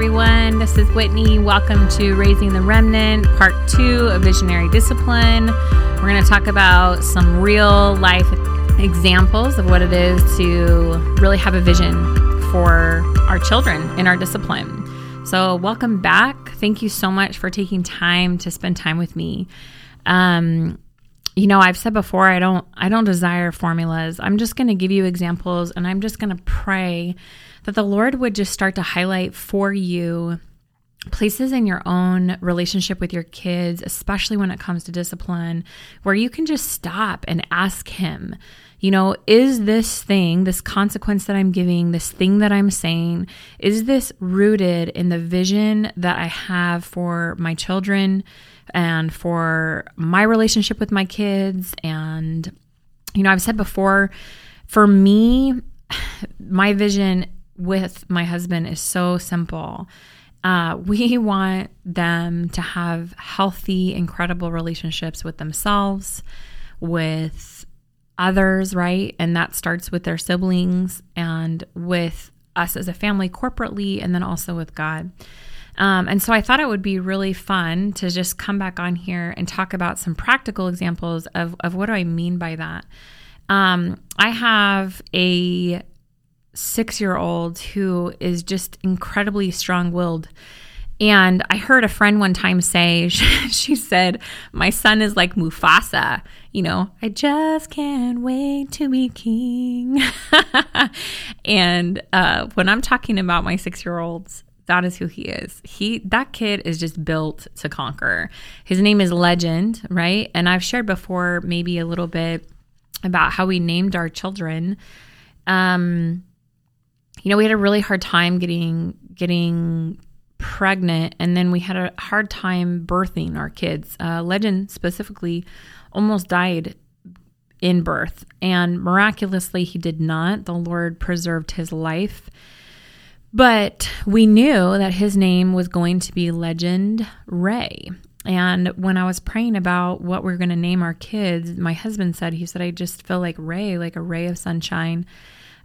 everyone. This is Whitney. Welcome to Raising the Remnant, Part 2 of Visionary Discipline. We're going to talk about some real life examples of what it is to really have a vision for our children in our discipline. So, welcome back. Thank you so much for taking time to spend time with me. Um, you know, I've said before, I don't, I don't desire formulas. I'm just going to give you examples, and I'm just going to pray that the Lord would just start to highlight for you places in your own relationship with your kids, especially when it comes to discipline, where you can just stop and ask Him, you know, is this thing, this consequence that I'm giving, this thing that I'm saying, is this rooted in the vision that I have for my children and for my relationship with my kids? And, you know, I've said before, for me, my vision with my husband is so simple. Uh, we want them to have healthy, incredible relationships with themselves, with others, right? And that starts with their siblings and with us as a family corporately, and then also with God. Um, and so I thought it would be really fun to just come back on here and talk about some practical examples of, of what do I mean by that. Um, I have a six year old who is just incredibly strong willed. And I heard a friend one time say, she said, My son is like Mufasa. You know, I just can't wait to be king. and uh, when I'm talking about my six year olds, that is who he is. He that kid is just built to conquer. His name is Legend, right? And I've shared before maybe a little bit about how we named our children. Um, you know, we had a really hard time getting getting pregnant, and then we had a hard time birthing our kids. Uh, Legend specifically almost died in birth, and miraculously, he did not. The Lord preserved his life. But we knew that his name was going to be Legend Ray. And when I was praying about what we we're going to name our kids, my husband said, he said, I just feel like Ray, like a ray of sunshine.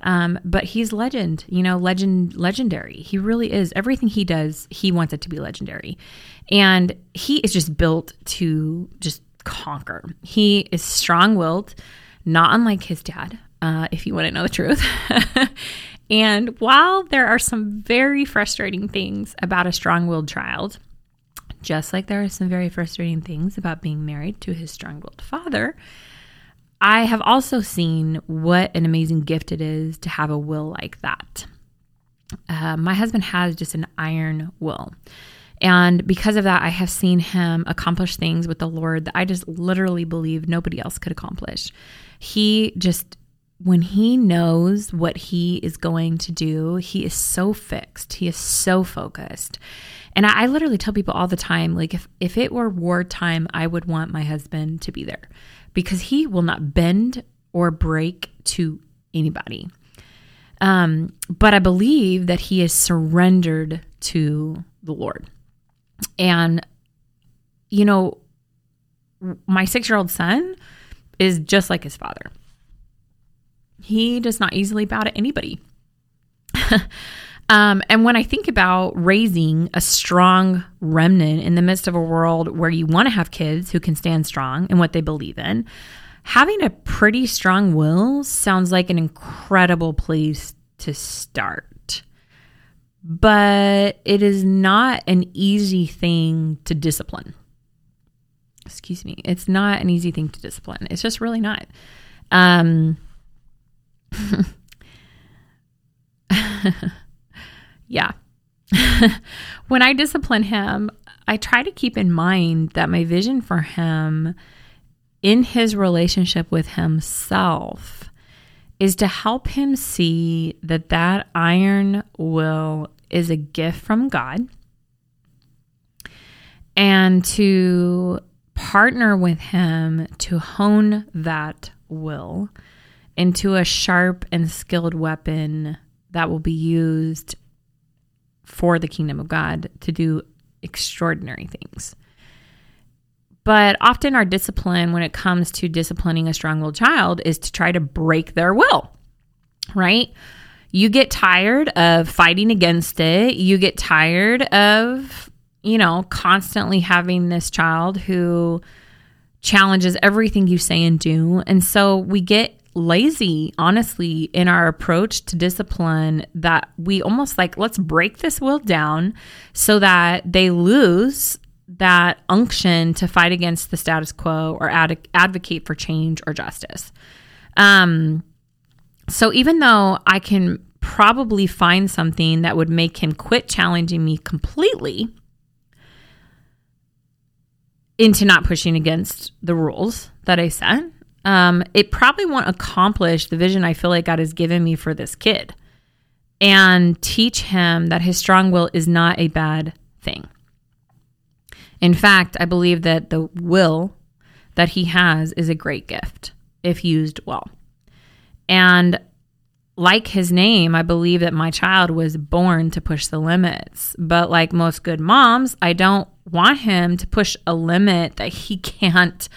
Um, but he's legend, you know, legend, legendary. He really is. Everything he does, he wants it to be legendary. And he is just built to just conquer. He is strong willed, not unlike his dad, uh, if you want to know the truth. and while there are some very frustrating things about a strong willed child, just like there are some very frustrating things about being married to his strong willed father, I have also seen what an amazing gift it is to have a will like that. Uh, my husband has just an iron will. And because of that, I have seen him accomplish things with the Lord that I just literally believe nobody else could accomplish. He just, when he knows what he is going to do, he is so fixed. He is so focused. And I, I literally tell people all the time, like, if, if it were wartime, I would want my husband to be there because he will not bend or break to anybody. Um, but I believe that he is surrendered to the Lord. And, you know, my six year old son is just like his father. He does not easily bow to anybody. Um, and when I think about raising a strong remnant in the midst of a world where you want to have kids who can stand strong in what they believe in, having a pretty strong will sounds like an incredible place to start. But it is not an easy thing to discipline. Excuse me. It's not an easy thing to discipline. It's just really not. Um, yeah. when I discipline him, I try to keep in mind that my vision for him in his relationship with himself is to help him see that that iron will is a gift from God and to partner with him to hone that will into a sharp and skilled weapon that will be used for the kingdom of God to do extraordinary things. But often our discipline when it comes to disciplining a strong willed child is to try to break their will, right? you get tired of fighting against it. You get tired of, you know, constantly having this child who challenges everything you say and do. And so we get lazy, honestly, in our approach to discipline that we almost like, let's break this will down so that they lose that unction to fight against the status quo or ad- advocate for change or justice. Um, so even though I can probably find something that would make him quit challenging me completely into not pushing against the rules that I set, um, it probably won't accomplish the vision I feel like God has given me for this kid and teach him that his strong will is not a bad thing. In fact, I believe that the will that he has is a great gift if used well. And like his name, I believe that my child was born to push the limits. But like most good moms, I don't want him to push a limit that he can't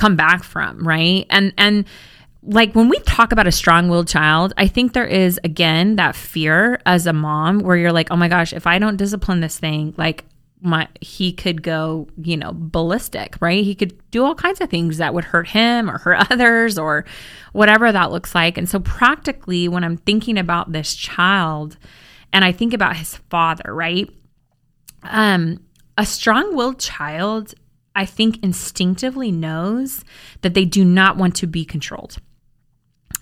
come back from, right? And and like when we talk about a strong-willed child, I think there is again that fear as a mom where you're like, "Oh my gosh, if I don't discipline this thing, like my he could go, you know, ballistic, right? He could do all kinds of things that would hurt him or hurt others or whatever that looks like. And so practically when I'm thinking about this child and I think about his father, right? Um a strong-willed child I think instinctively knows that they do not want to be controlled.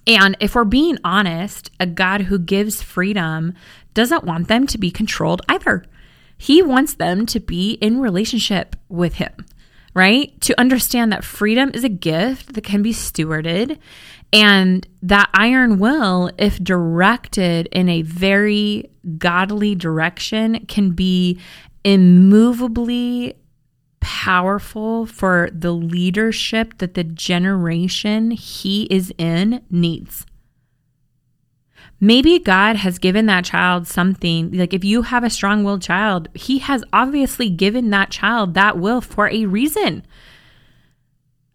And if we're being honest, a God who gives freedom doesn't want them to be controlled either. He wants them to be in relationship with Him, right? To understand that freedom is a gift that can be stewarded, and that iron will, if directed in a very godly direction, can be immovably powerful for the leadership that the generation he is in needs. Maybe God has given that child something. Like if you have a strong willed child, he has obviously given that child that will for a reason.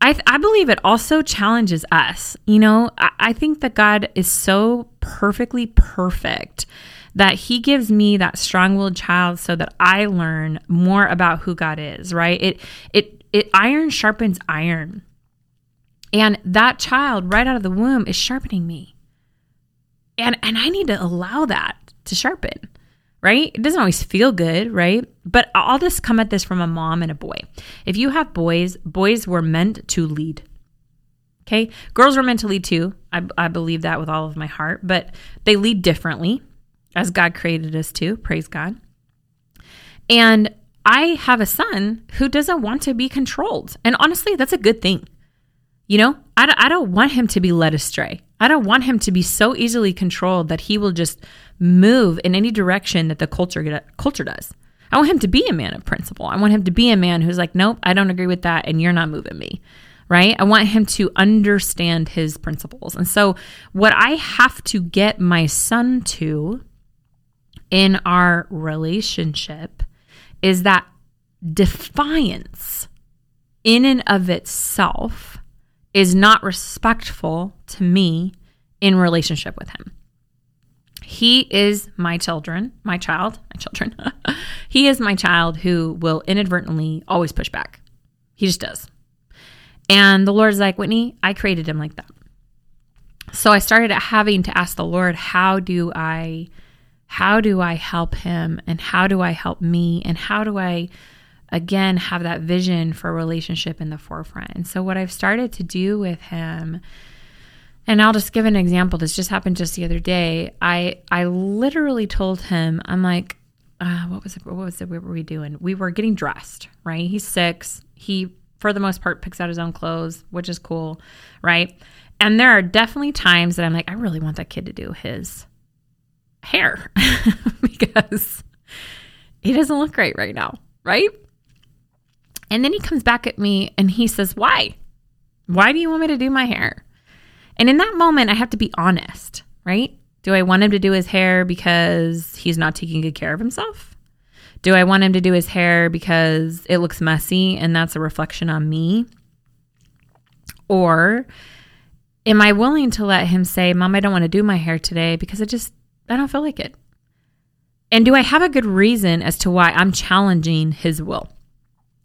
I, I believe it also challenges us. You know, I, I think that God is so perfectly perfect that he gives me that strong-willed child so that I learn more about who God is, right? It it it iron sharpens iron. And that child right out of the womb is sharpening me. And and I need to allow that to sharpen. Right? It doesn't always feel good, right? But I'll just come at this from a mom and a boy. If you have boys, boys were meant to lead. Okay. Girls were meant to lead too. I, I believe that with all of my heart, but they lead differently as God created us to. Praise God. And I have a son who doesn't want to be controlled. And honestly, that's a good thing. You know, I don't, I don't want him to be led astray. I don't want him to be so easily controlled that he will just move in any direction that the culture culture does. I want him to be a man of principle. I want him to be a man who's like, nope, I don't agree with that, and you're not moving me. Right? I want him to understand his principles. And so, what I have to get my son to in our relationship is that defiance in and of itself is not respectful to me in relationship with him. He is my children, my child, my children. he is my child who will inadvertently always push back. He just does. And the Lord's like, Whitney, I created him like that. So I started having to ask the Lord, how do I how do I help him and how do I help me and how do I again have that vision for a relationship in the forefront. And so what I've started to do with him and I'll just give an example. This just happened just the other day. I I literally told him, I'm like, uh, what was it? What was it? What were we doing? We were getting dressed, right? He's six. He, for the most part, picks out his own clothes, which is cool, right? And there are definitely times that I'm like, I really want that kid to do his hair because he doesn't look great right now, right? And then he comes back at me and he says, Why? Why do you want me to do my hair? And in that moment, I have to be honest, right? Do I want him to do his hair because he's not taking good care of himself? Do I want him to do his hair because it looks messy and that's a reflection on me? Or am I willing to let him say, Mom, I don't want to do my hair today because I just, I don't feel like it? And do I have a good reason as to why I'm challenging his will?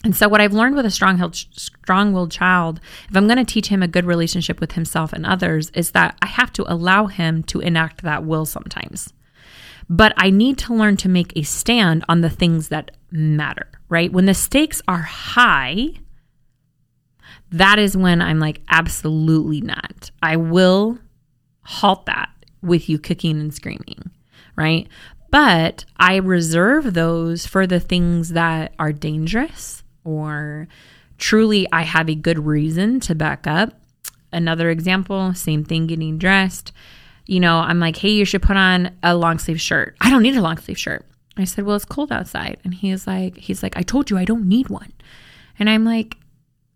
And so, what I've learned with a strong willed child, if I'm going to teach him a good relationship with himself and others, is that I have to allow him to enact that will sometimes. But I need to learn to make a stand on the things that matter, right? When the stakes are high, that is when I'm like, absolutely not. I will halt that with you kicking and screaming, right? But I reserve those for the things that are dangerous or truly I have a good reason to back up. Another example, same thing getting dressed. You know, I'm like, hey, you should put on a long sleeve shirt. I don't need a long sleeve shirt. I said, well, it's cold outside. And he's like, he's like, I told you I don't need one. And I'm like,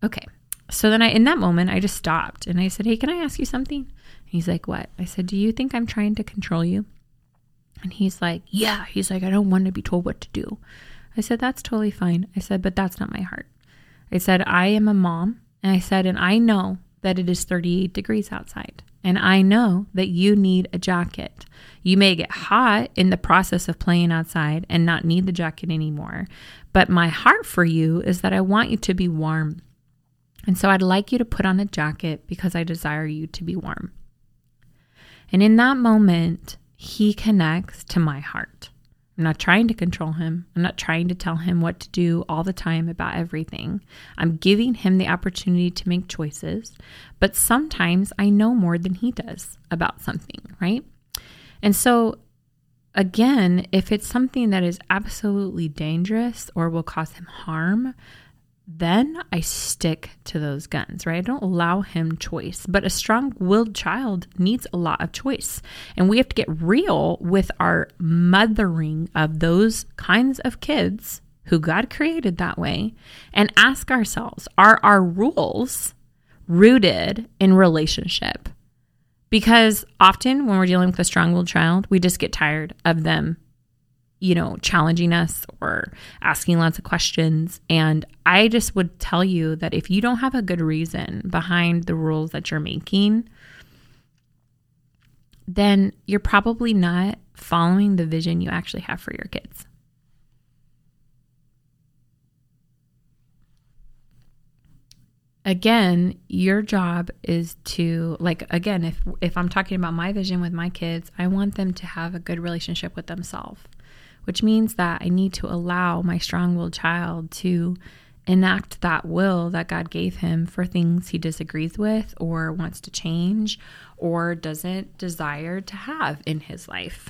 okay. So then I, in that moment, I just stopped and I said, hey, can I ask you something? He's like, what? I said, do you think I'm trying to control you? And he's like, yeah. He's like, I don't want to be told what to do. I said, that's totally fine. I said, but that's not my heart. I said, I am a mom. And I said, and I know that it is 38 degrees outside. And I know that you need a jacket. You may get hot in the process of playing outside and not need the jacket anymore. But my heart for you is that I want you to be warm. And so I'd like you to put on a jacket because I desire you to be warm. And in that moment, he connects to my heart. I'm not trying to control him. I'm not trying to tell him what to do all the time about everything. I'm giving him the opportunity to make choices, but sometimes I know more than he does about something, right? And so, again, if it's something that is absolutely dangerous or will cause him harm, then I stick to those guns, right? I don't allow him choice. But a strong willed child needs a lot of choice. And we have to get real with our mothering of those kinds of kids who God created that way and ask ourselves are our rules rooted in relationship? Because often when we're dealing with a strong willed child, we just get tired of them you know, challenging us or asking lots of questions. And I just would tell you that if you don't have a good reason behind the rules that you're making, then you're probably not following the vision you actually have for your kids. again your job is to like again if if i'm talking about my vision with my kids i want them to have a good relationship with themselves which means that I need to allow my strong willed child to enact that will that God gave him for things he disagrees with or wants to change or doesn't desire to have in his life.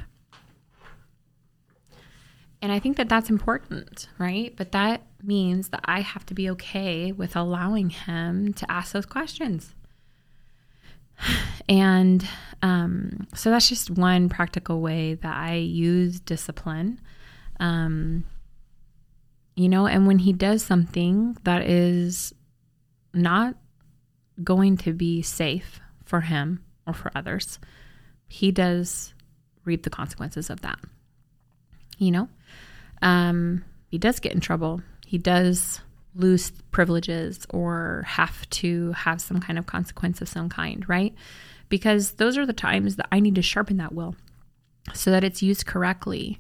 And I think that that's important, right? But that means that I have to be okay with allowing him to ask those questions. And um, so that's just one practical way that I use discipline. Um, you know, and when he does something that is not going to be safe for him or for others, he does reap the consequences of that. You know, um, he does get in trouble. He does lose privileges or have to have some kind of consequence of some kind, right? Because those are the times that I need to sharpen that will so that it's used correctly,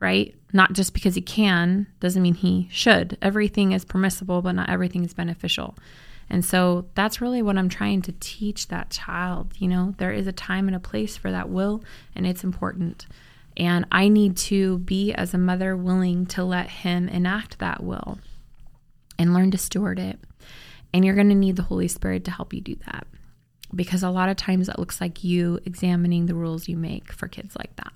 right? Not just because he can doesn't mean he should. Everything is permissible, but not everything is beneficial. And so that's really what I'm trying to teach that child. You know, there is a time and a place for that will, and it's important. And I need to be, as a mother, willing to let him enact that will and learn to steward it. And you're going to need the Holy Spirit to help you do that because a lot of times it looks like you examining the rules you make for kids like that.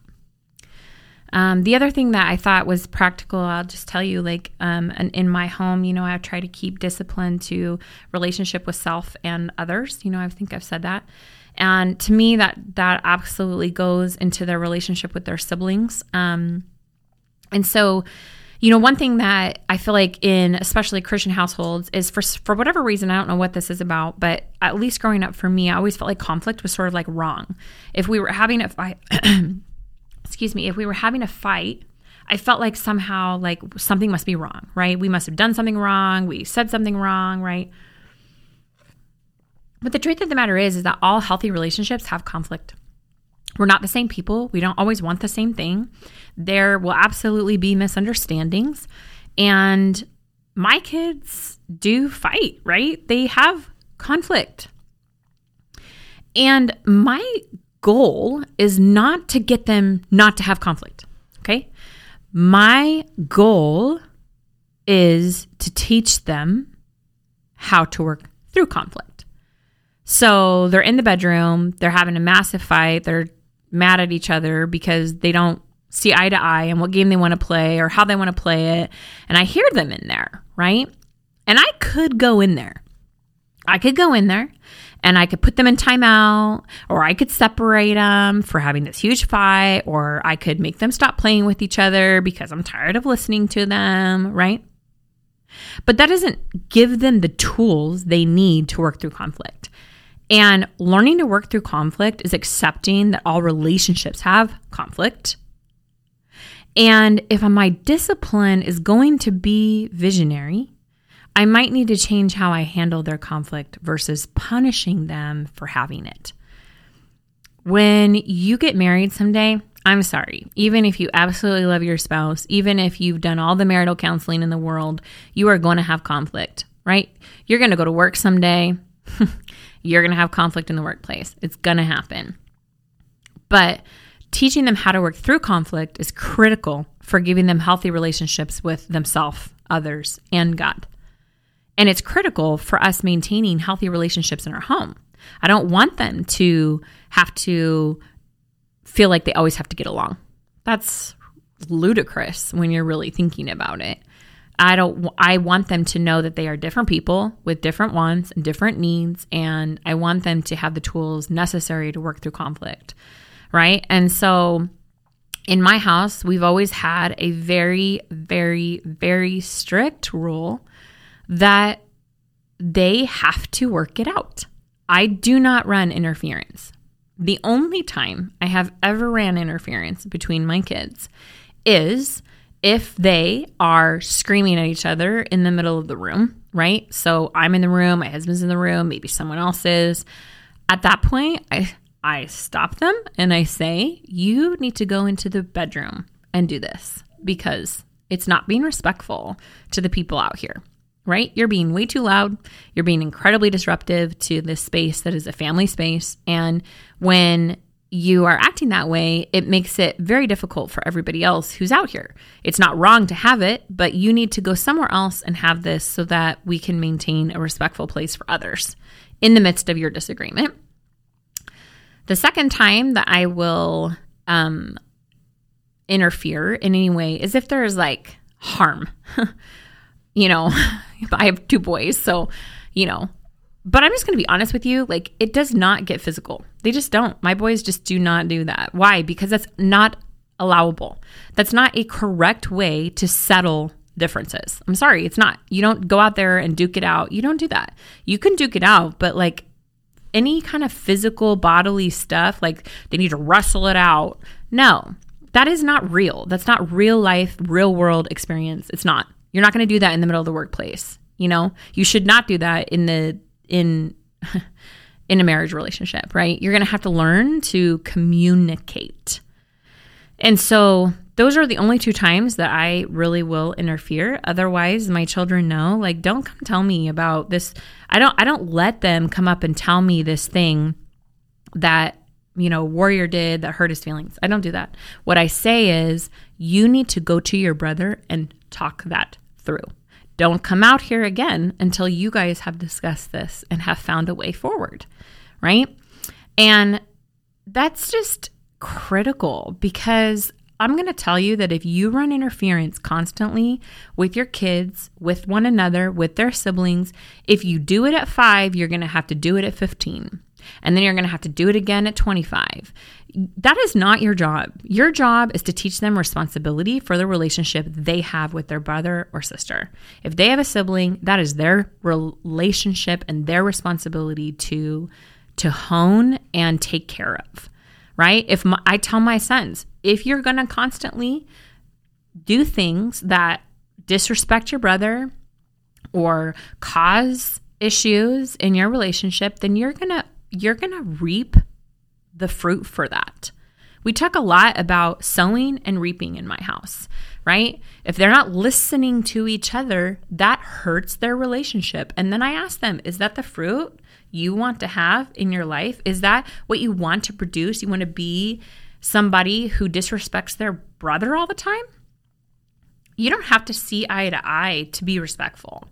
Um, the other thing that I thought was practical, I'll just tell you, like um, in my home, you know, I try to keep discipline to relationship with self and others. You know, I think I've said that, and to me, that that absolutely goes into their relationship with their siblings. Um, and so, you know, one thing that I feel like in especially Christian households is for for whatever reason, I don't know what this is about, but at least growing up for me, I always felt like conflict was sort of like wrong. If we were having a fight, excuse me, if we were having a fight, I felt like somehow like something must be wrong, right? We must have done something wrong, we said something wrong, right? But the truth of the matter is, is that all healthy relationships have conflict. We're not the same people. We don't always want the same thing. There will absolutely be misunderstandings. And my kids do fight, right? They have conflict. And my goal is not to get them not to have conflict. Okay. My goal is to teach them how to work through conflict. So they're in the bedroom, they're having a massive fight, they're mad at each other because they don't see eye to eye and what game they want to play or how they want to play it. And I hear them in there, right? And I could go in there. I could go in there and I could put them in timeout, or I could separate them for having this huge fight, or I could make them stop playing with each other because I'm tired of listening to them, right? But that doesn't give them the tools they need to work through conflict. And learning to work through conflict is accepting that all relationships have conflict. And if my discipline is going to be visionary, I might need to change how I handle their conflict versus punishing them for having it. When you get married someday, I'm sorry, even if you absolutely love your spouse, even if you've done all the marital counseling in the world, you are going to have conflict, right? You're going to go to work someday. You're going to have conflict in the workplace. It's going to happen. But teaching them how to work through conflict is critical for giving them healthy relationships with themselves, others, and God. And it's critical for us maintaining healthy relationships in our home. I don't want them to have to feel like they always have to get along. That's ludicrous when you're really thinking about it. I don't I want them to know that they are different people with different wants and different needs and I want them to have the tools necessary to work through conflict. Right? And so in my house, we've always had a very very very strict rule that they have to work it out. I do not run interference. The only time I have ever ran interference between my kids is if they are screaming at each other in the middle of the room, right? So I'm in the room, my husband's in the room, maybe someone else is. At that point, I I stop them and I say, "You need to go into the bedroom and do this because it's not being respectful to the people out here." right? You're being way too loud. You're being incredibly disruptive to this space that is a family space. And when you are acting that way, it makes it very difficult for everybody else who's out here. It's not wrong to have it, but you need to go somewhere else and have this so that we can maintain a respectful place for others in the midst of your disagreement. The second time that I will um, interfere in any way is if there is like harm. you know, I have two boys, so, you know, but I'm just going to be honest with you, like it does not get physical. They just don't. My boys just do not do that. Why? Because that's not allowable. That's not a correct way to settle differences. I'm sorry, it's not. You don't go out there and duke it out. You don't do that. You can duke it out, but like any kind of physical bodily stuff, like they need to wrestle it out. No, that is not real. That's not real life, real world experience. It's not. You're not going to do that in the middle of the workplace. You know, you should not do that in the in in a marriage relationship, right? You're going to have to learn to communicate. And so those are the only two times that I really will interfere. Otherwise, my children know, like don't come tell me about this. I don't I don't let them come up and tell me this thing that you know, Warrior did that hurt his feelings. I don't do that. What I say is, you need to go to your brother and talk that through. Don't come out here again until you guys have discussed this and have found a way forward, right? And that's just critical because I'm going to tell you that if you run interference constantly with your kids, with one another, with their siblings, if you do it at five, you're going to have to do it at 15. And then you're going to have to do it again at 25. That is not your job. Your job is to teach them responsibility for the relationship they have with their brother or sister. If they have a sibling, that is their relationship and their responsibility to to hone and take care of. Right? If my, I tell my sons, if you're going to constantly do things that disrespect your brother or cause issues in your relationship, then you're going to you're going to reap the fruit for that. We talk a lot about sowing and reaping in my house, right? If they're not listening to each other, that hurts their relationship. And then I ask them, is that the fruit you want to have in your life? Is that what you want to produce? You want to be somebody who disrespects their brother all the time? You don't have to see eye to eye to be respectful.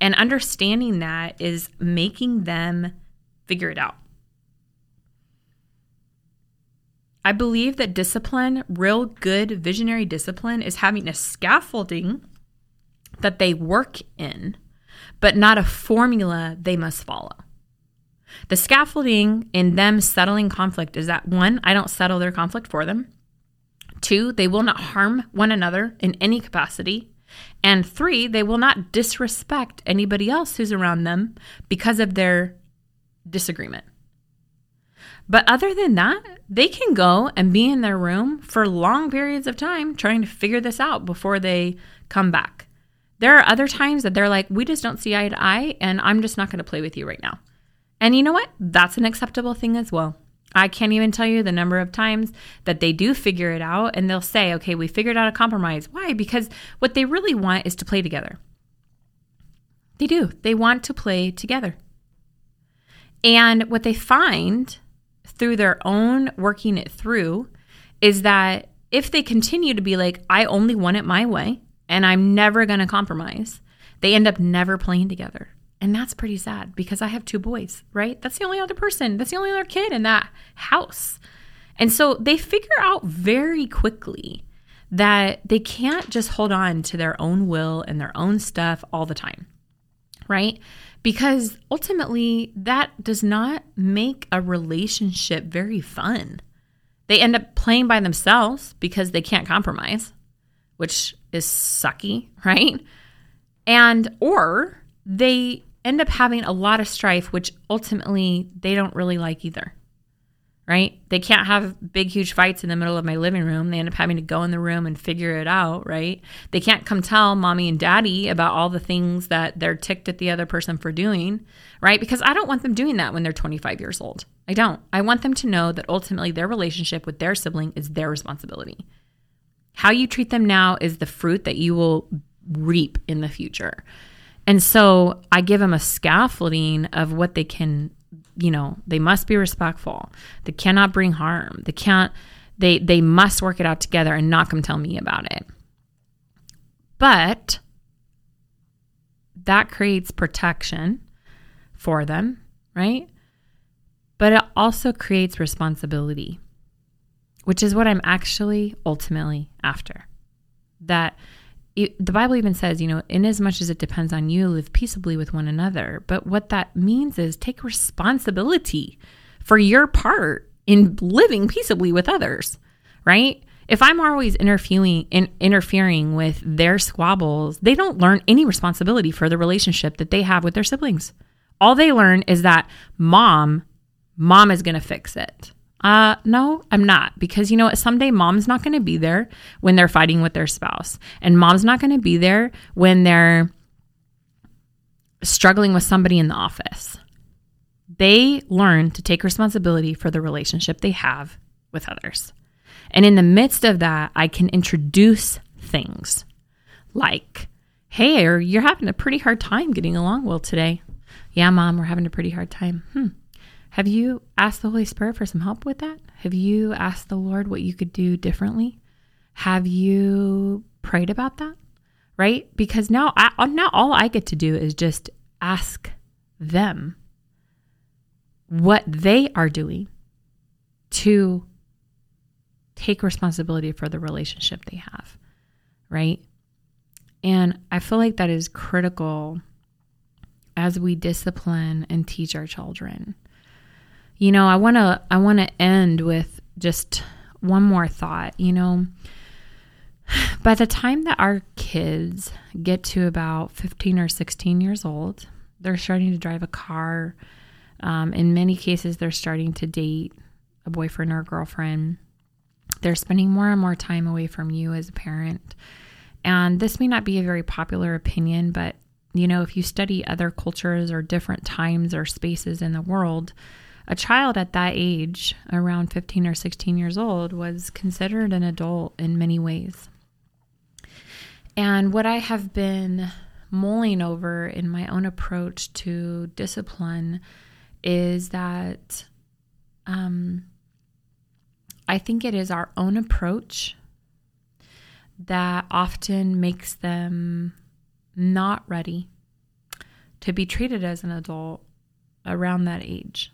And understanding that is making them figure it out. I believe that discipline, real good visionary discipline, is having a scaffolding that they work in, but not a formula they must follow. The scaffolding in them settling conflict is that one, I don't settle their conflict for them. Two, they will not harm one another in any capacity. And three, they will not disrespect anybody else who's around them because of their disagreement. But other than that, they can go and be in their room for long periods of time trying to figure this out before they come back. There are other times that they're like, we just don't see eye to eye, and I'm just not going to play with you right now. And you know what? That's an acceptable thing as well. I can't even tell you the number of times that they do figure it out and they'll say, okay, we figured out a compromise. Why? Because what they really want is to play together. They do. They want to play together. And what they find through their own working it through is that if they continue to be like, I only want it my way and I'm never going to compromise, they end up never playing together. And that's pretty sad because I have two boys, right? That's the only other person, that's the only other kid in that house. And so they figure out very quickly that they can't just hold on to their own will and their own stuff all the time, right? Because ultimately, that does not make a relationship very fun. They end up playing by themselves because they can't compromise, which is sucky, right? And, or they end up having a lot of strife, which ultimately they don't really like either. Right? They can't have big, huge fights in the middle of my living room. They end up having to go in the room and figure it out, right? They can't come tell mommy and daddy about all the things that they're ticked at the other person for doing, right? Because I don't want them doing that when they're 25 years old. I don't. I want them to know that ultimately their relationship with their sibling is their responsibility. How you treat them now is the fruit that you will reap in the future. And so I give them a scaffolding of what they can, you know, they must be respectful. They cannot bring harm. They can't, they, they must work it out together and not come tell me about it. But that creates protection for them, right? But it also creates responsibility, which is what I'm actually ultimately after. That the Bible even says, you know, in as much as it depends on you, live peaceably with one another. But what that means is take responsibility for your part in living peaceably with others, right? If I'm always interfering in, interfering with their squabbles, they don't learn any responsibility for the relationship that they have with their siblings. All they learn is that mom, mom is going to fix it. Uh, no, I'm not. Because you know what? Someday mom's not going to be there when they're fighting with their spouse. And mom's not going to be there when they're struggling with somebody in the office. They learn to take responsibility for the relationship they have with others. And in the midst of that, I can introduce things like, hey, you're having a pretty hard time getting along well today. Yeah, mom, we're having a pretty hard time. Hmm. Have you asked the Holy Spirit for some help with that? Have you asked the Lord what you could do differently? Have you prayed about that? Right? Because now, I, uh, now all I get to do is just ask them what they are doing to take responsibility for the relationship they have. Right? And I feel like that is critical as we discipline and teach our children. You know, I want to I want to end with just one more thought, you know. By the time that our kids get to about 15 or 16 years old, they're starting to drive a car. Um, in many cases, they're starting to date a boyfriend or a girlfriend. They're spending more and more time away from you as a parent. And this may not be a very popular opinion, but You know, if you study other cultures or different times or spaces in the world, a child at that age, around 15 or 16 years old, was considered an adult in many ways. And what I have been mulling over in my own approach to discipline is that um, I think it is our own approach that often makes them not ready to be treated as an adult around that age.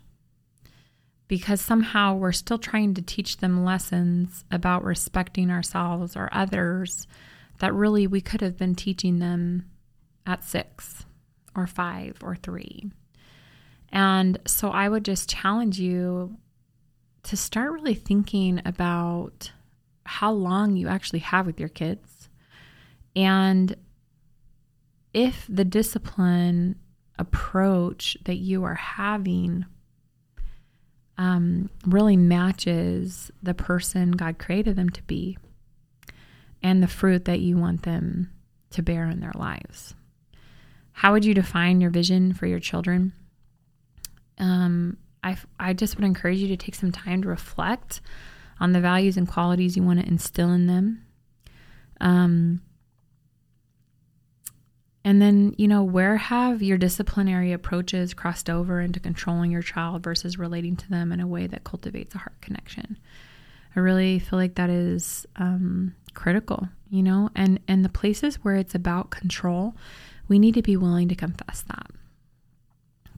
Because somehow we're still trying to teach them lessons about respecting ourselves or others that really we could have been teaching them at six or five or three. And so I would just challenge you to start really thinking about how long you actually have with your kids and if the discipline approach that you are having um, really matches the person God created them to be and the fruit that you want them to bear in their lives. How would you define your vision for your children? Um, I, I just would encourage you to take some time to reflect on the values and qualities you want to instill in them. Um, and then, you know, where have your disciplinary approaches crossed over into controlling your child versus relating to them in a way that cultivates a heart connection? I really feel like that is um, critical, you know, and and the places where it's about control, we need to be willing to confess that.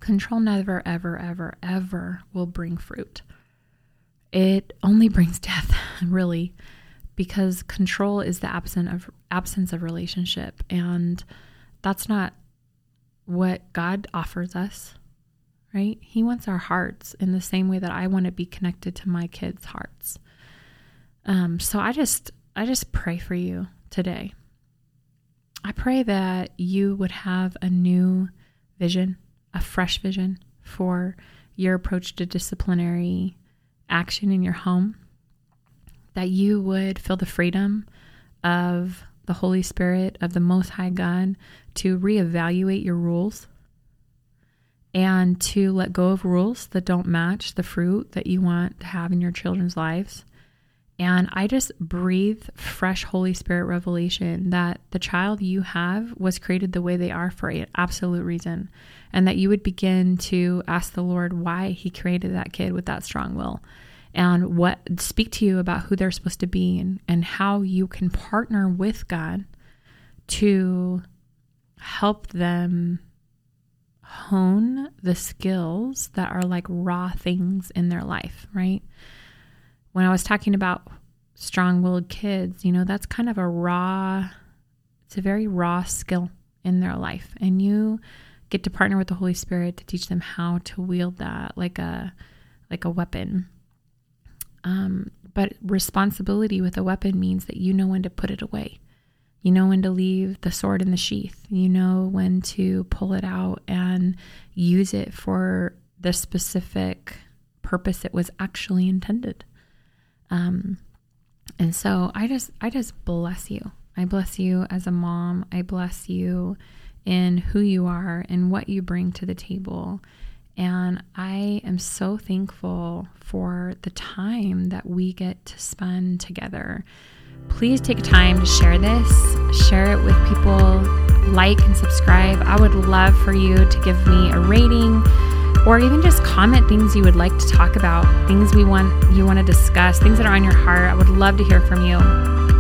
Control never, ever, ever, ever will bring fruit. It only brings death, really, because control is the absence of absence of relationship, and that's not what God offers us. Right? He wants our hearts in the same way that I want to be connected to my kids' hearts. Um, so I just I just pray for you today. I pray that you would have a new vision a fresh vision for your approach to disciplinary action in your home, that you would feel the freedom of the Holy Spirit, of the Most High God, to reevaluate your rules and to let go of rules that don't match the fruit that you want to have in your children's lives and I just breathe fresh Holy Spirit revelation that the child you have was created the way they are for an absolute reason. And that you would begin to ask the Lord why He created that kid with that strong will and what speak to you about who they're supposed to be and, and how you can partner with God to help them hone the skills that are like raw things in their life, right? when I was talking about strong willed kids, you know, that's kind of a raw, it's a very raw skill in their life. And you get to partner with the Holy Spirit to teach them how to wield that like a like a weapon. Um, but responsibility with a weapon means that you know when to put it away. You know when to leave the sword in the sheath. You know when to pull it out and use it for the specific purpose it was actually intended. Um, and so I just I just bless you. I bless you as a mom. I bless you in who you are and what you bring to the table. And I am so thankful for the time that we get to spend together. Please take time to share this, share it with people, like and subscribe. I would love for you to give me a rating or even just comment things you would like to talk about, things we want you want to discuss, things that are on your heart. I would love to hear from you.